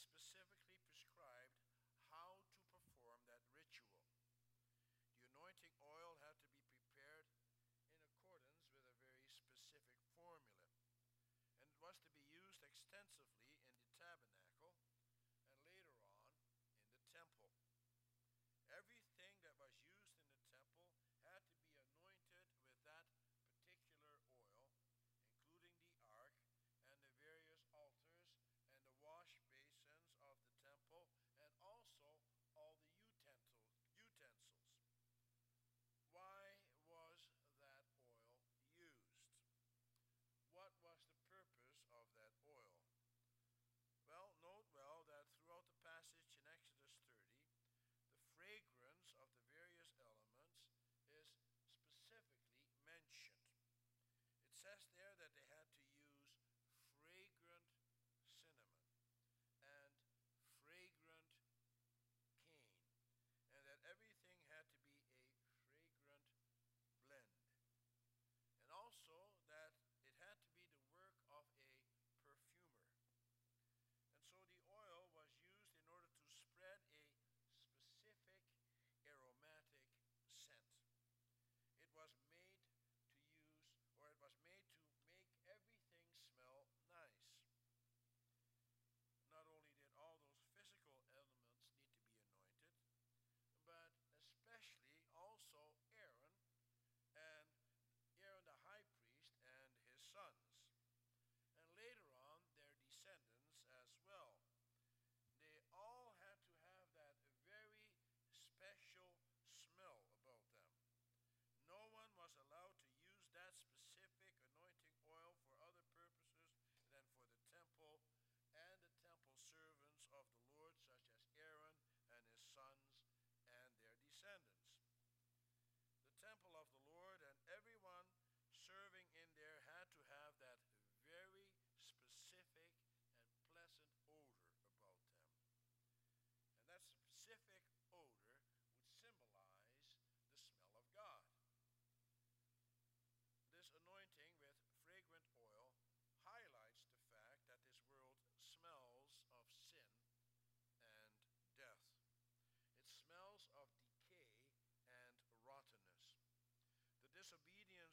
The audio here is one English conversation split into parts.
specifically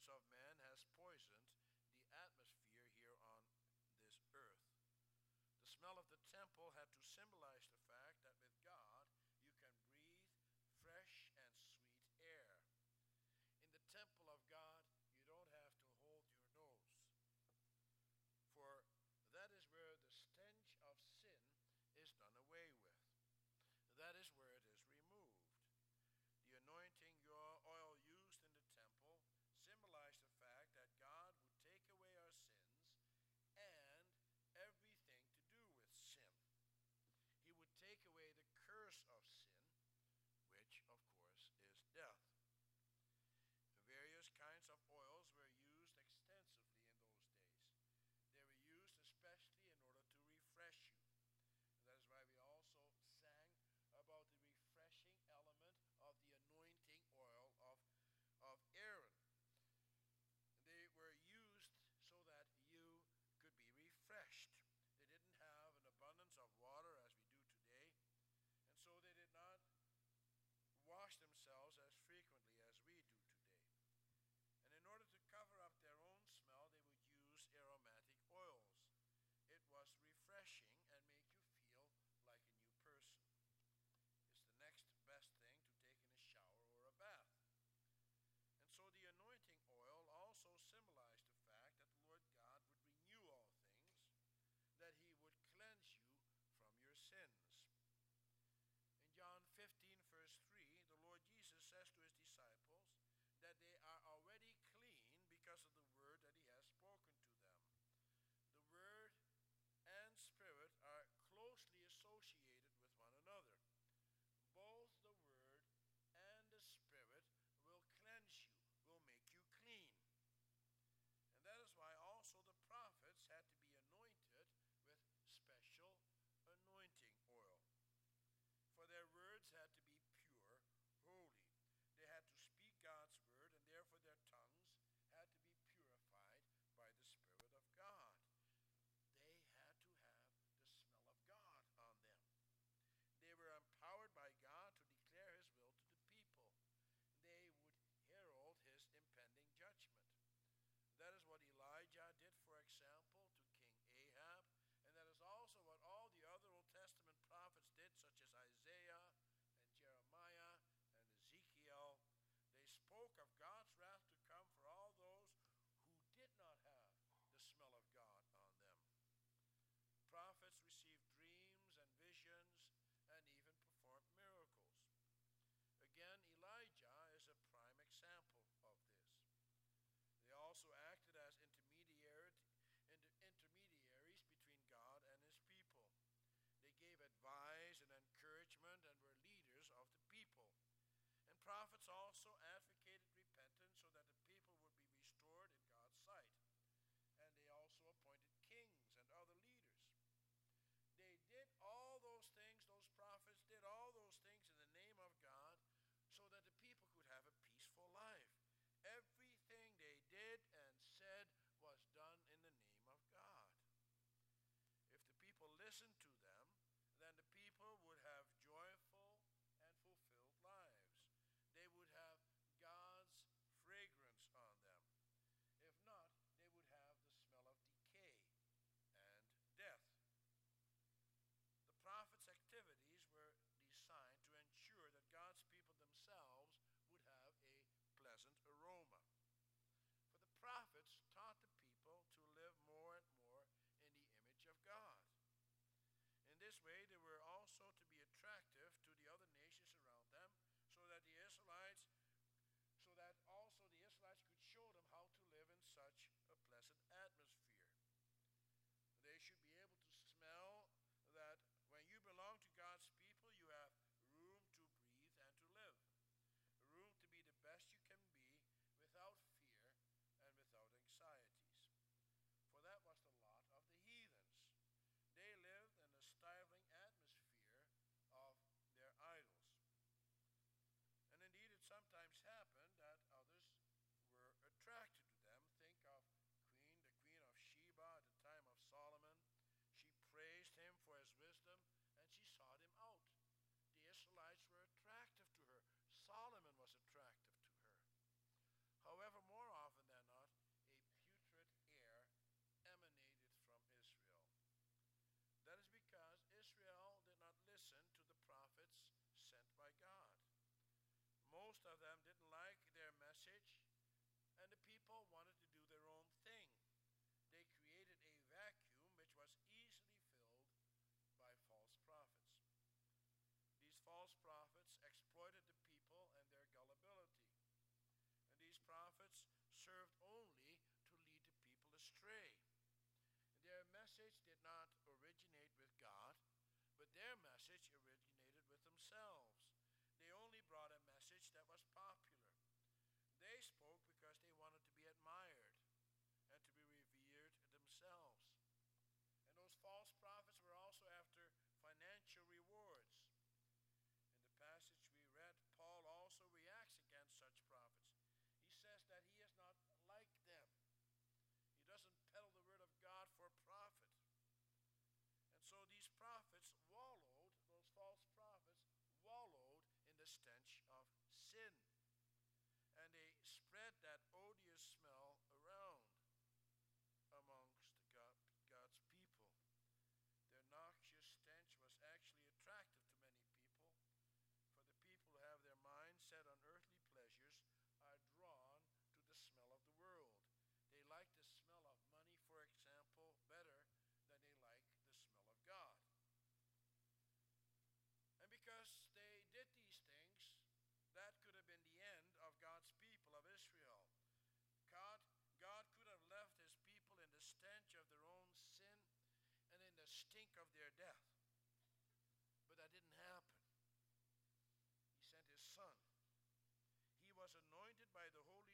ignorance of man has poisoned the atmosphere here on this earth. The smell of the temple had to symbolize the such not originate with God, but their message originated with themselves. stink of their death. But that didn't happen. He sent his son. He was anointed by the Holy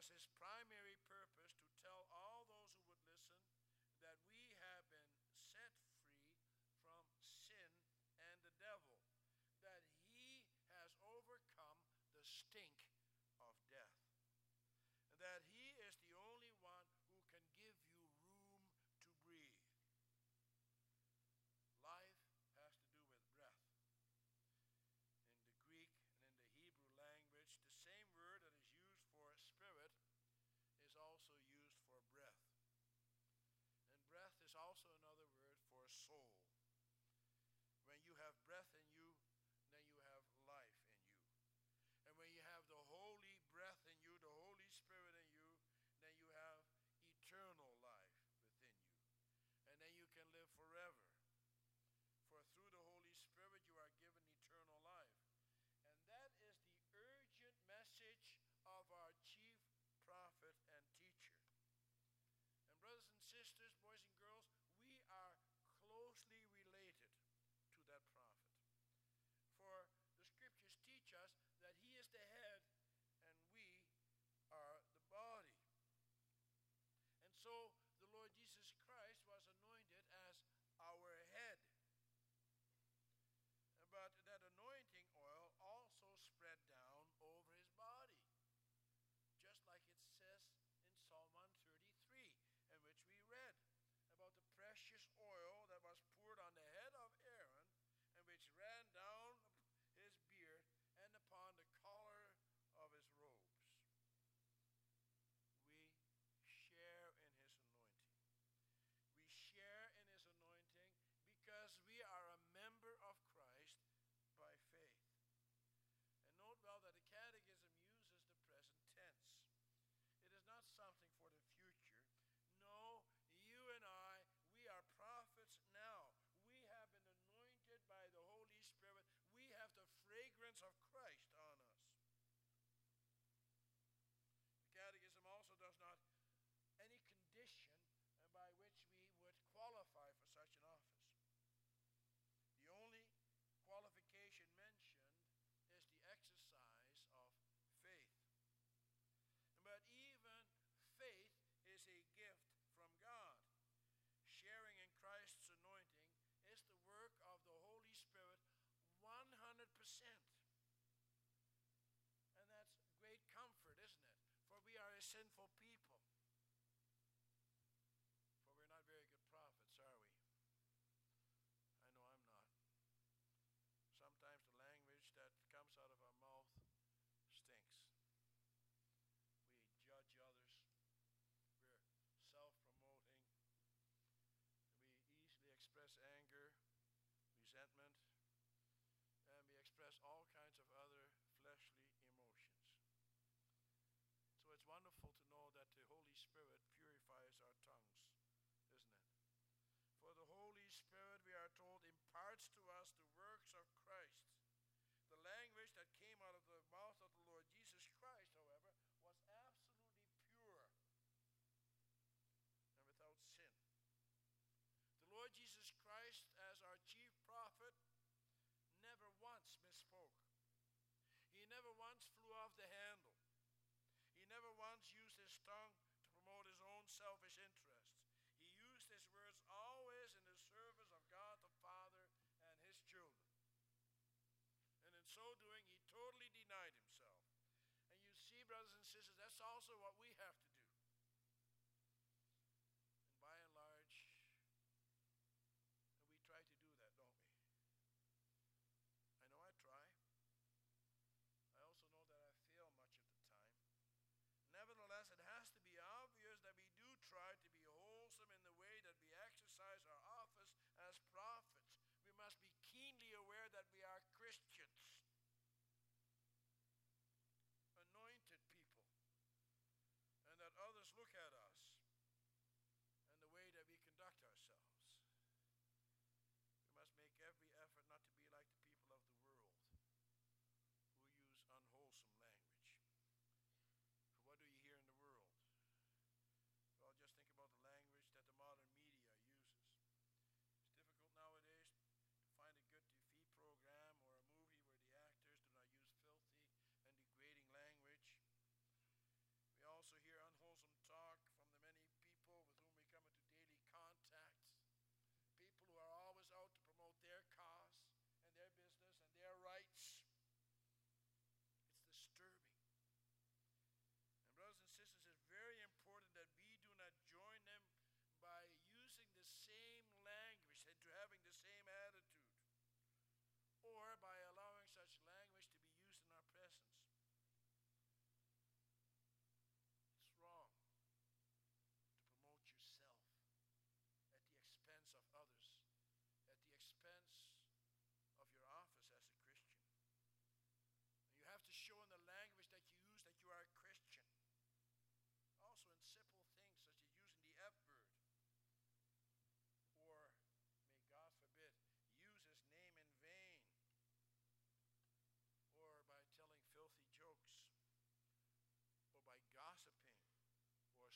was his primary purpose to tell all those who would listen that we have been set free from sin and the devil, that he has overcome the stink sin. wonderful to know that the Holy Spirit purifies our tongues, isn't it? For the Holy Spirit, we are told, imparts to us the works of Christ. The language that came out of the mouth of the Lord Jesus Christ, however, was absolutely pure and without sin. The Lord Jesus tongue to promote his own selfish interests. He used his words always in the service of God the Father and his children. And in so doing, he totally denied himself. And you see, brothers and sisters, that's also what we have to exercise our office as prophets. We must be keenly aware that we are Christians, anointed people, and that others look at us.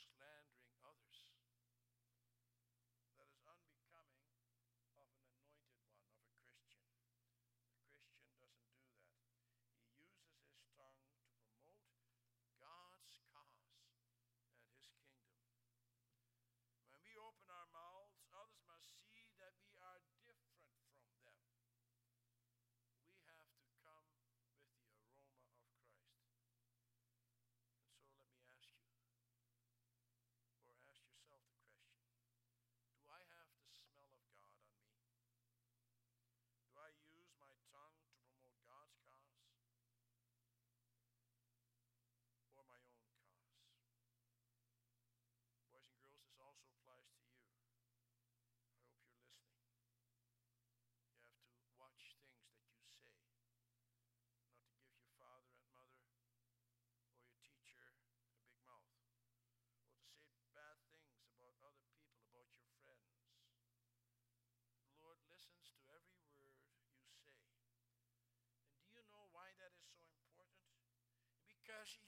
slash listens to every word you say. And do you know why that is so important? Because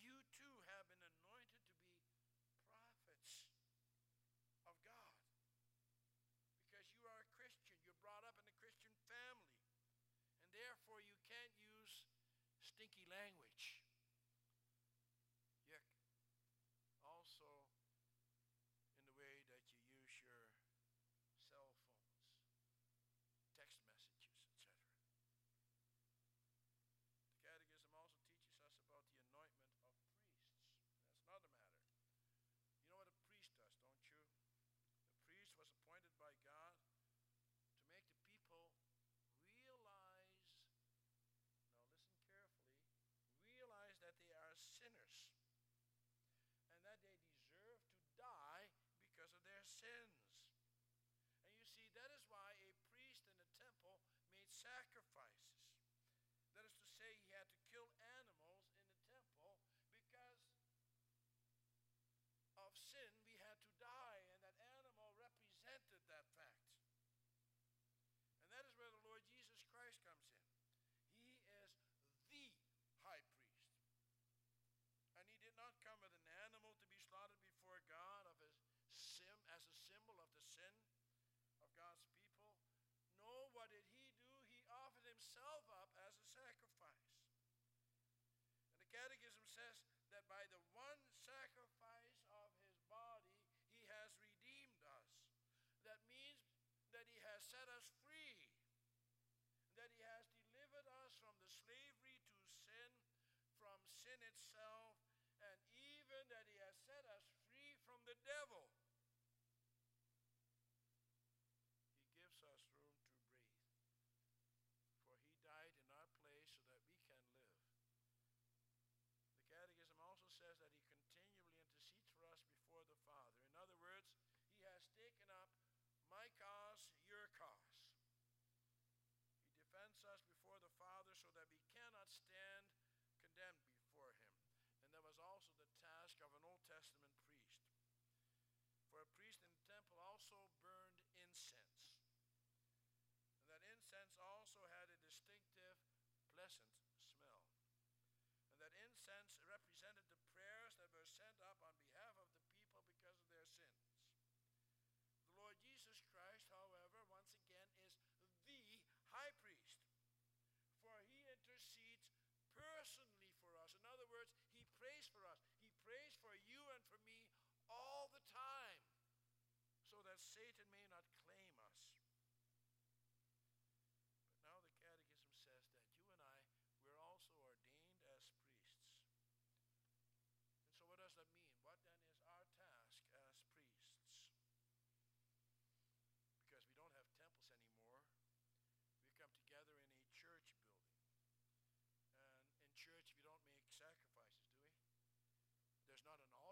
himself up as a sacrifice. And the Catechism says that by the one sacrifice of his body, he has redeemed us. That means that he has set us free, that he has delivered us from the slavery to sin, from sin itself, and even that he has set us free from the devil. sense and is our task as priests. Because we don't have temples anymore, we come together in a church building. And in church, we don't make sacrifices, do we? There's not an altar.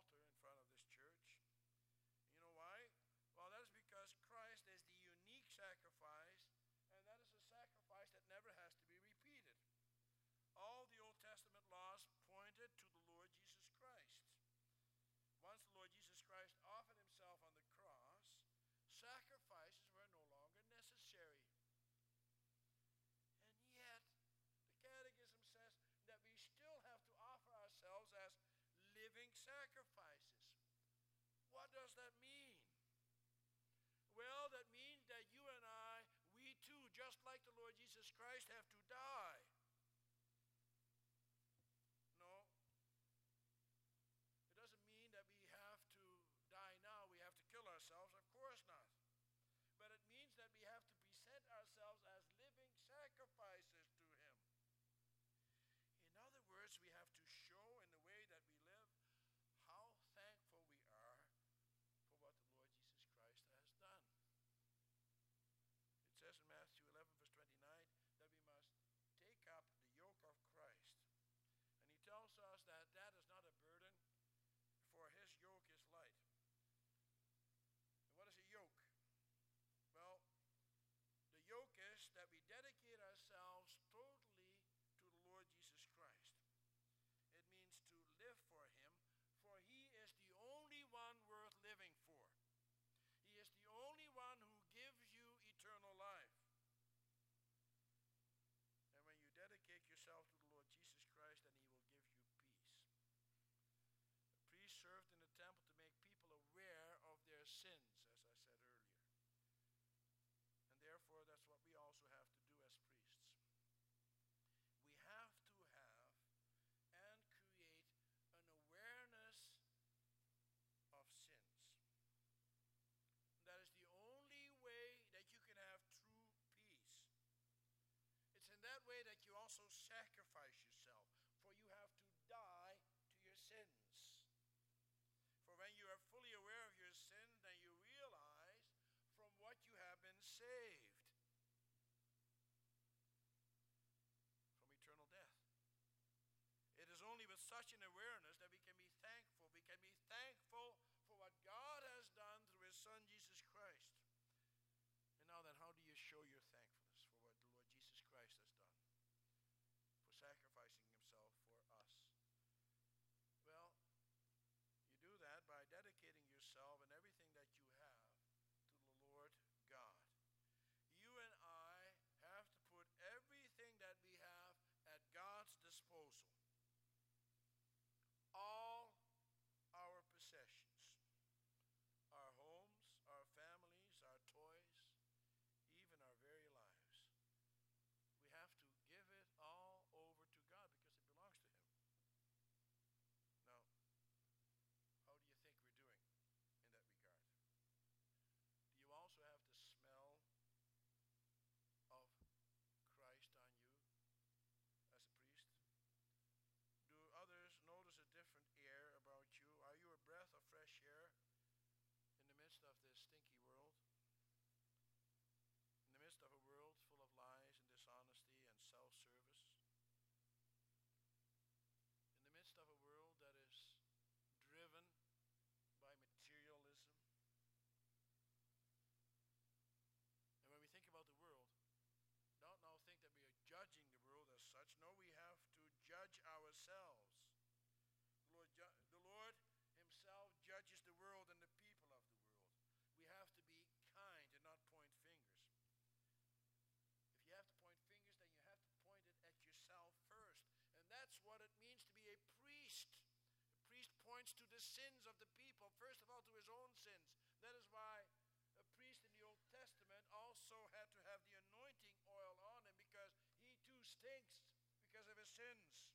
served in the temple to make people aware of their sins, as I said earlier. And therefore, that's what we also have to do as priests. We have to have and create an awareness of sins. That is the only way that you can have true peace. It's in that way that you also sacrifice yourself. saved from eternal death. It is only with such an awareness that we can be No, we have to judge ourselves. The Lord, ju- the Lord Himself judges the world and the people of the world. We have to be kind and not point fingers. If you have to point fingers, then you have to point it at yourself first. And that's what it means to be a priest. A priest points to the sins of the people, first of all to his own sins. That is why a priest in the Old Testament also had to have the anointing oil on him because he too stinks sins.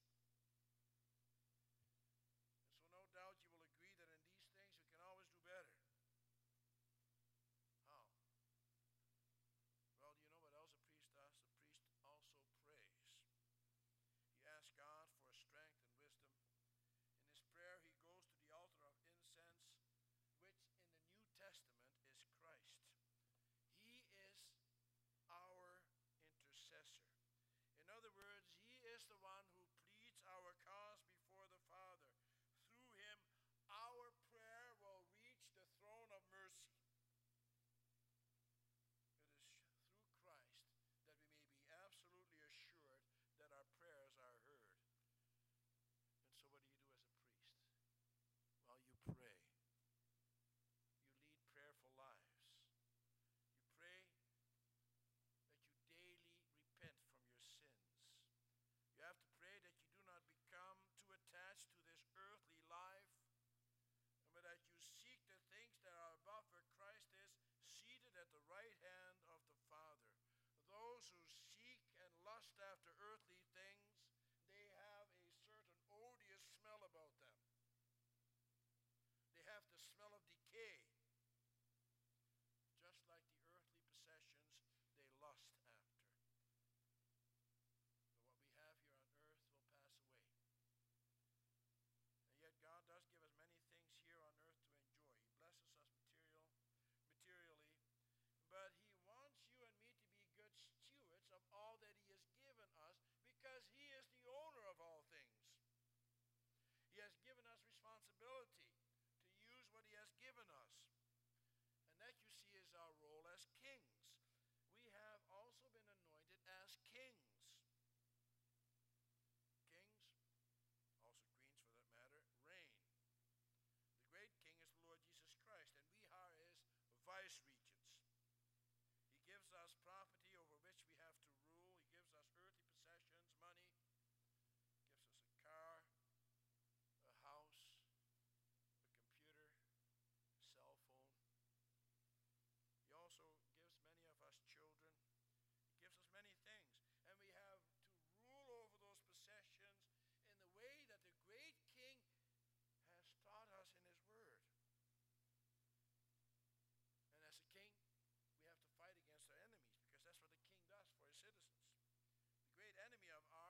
king. enemy of our